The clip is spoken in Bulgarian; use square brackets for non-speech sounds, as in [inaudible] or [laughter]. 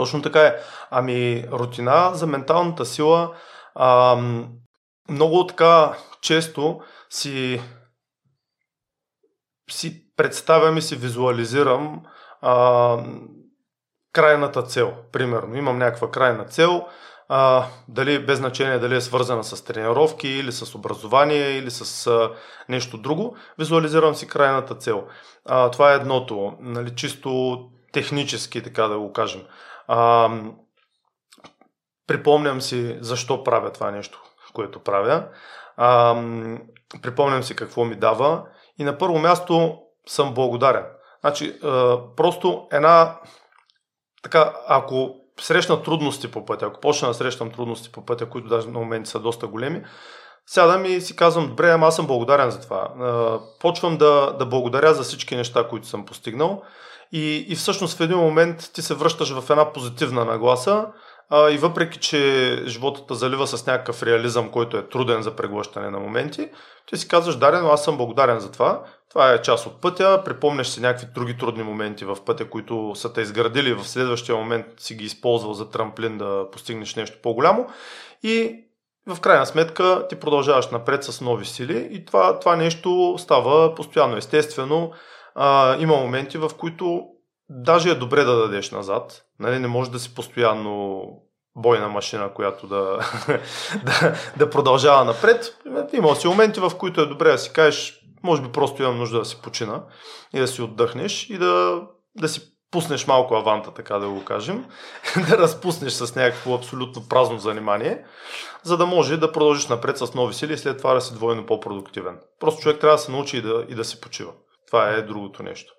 Точно така е. Ами, рутина за менталната сила, а, много така често си, си представям и си визуализирам а, крайната цел. Примерно, имам някаква крайна цел, а, дали без значение дали е свързана с тренировки или с образование или с а, нещо друго, визуализирам си крайната цел. А, това е едното, нали, чисто технически, така да го кажем. А, припомням си защо правя това нещо, което правя. А, припомням си какво ми дава и на първо място съм благодарен. Значи, а, просто една така, ако срещна трудности по пътя, ако почна да срещам трудности по пътя, които даже на моменти са доста големи, сядам и си казвам, добре, ама аз съм благодарен за това. Почвам да, да благодаря за всички неща, които съм постигнал и, и всъщност в един момент ти се връщаш в една позитивна нагласа и въпреки, че животът залива с някакъв реализъм, който е труден за преглъщане на моменти, ти си казваш, Дарен, аз съм благодарен за това. Това е част от пътя, припомняш си някакви други трудни моменти в пътя, които са те изградили, в следващия момент си ги използвал за трамплин да постигнеш нещо по-голямо и в крайна сметка ти продължаваш напред с нови сили и това, това нещо става постоянно. Естествено, а, има моменти, в които даже е добре да дадеш назад. Нали, не може да си постоянно бойна машина, която да, [laughs] да, да продължава напред. Има си моменти, в които е добре да си кажеш, може би просто имам нужда да си почина и да си отдъхнеш и да, да си пуснеш малко аванта, така да го кажем, [laughs] да разпуснеш с някакво абсолютно празно занимание, за да може да продължиш напред с нови сили и след това да си двойно по-продуктивен. Просто човек трябва да се научи и да, и да си почива. Това е другото нещо.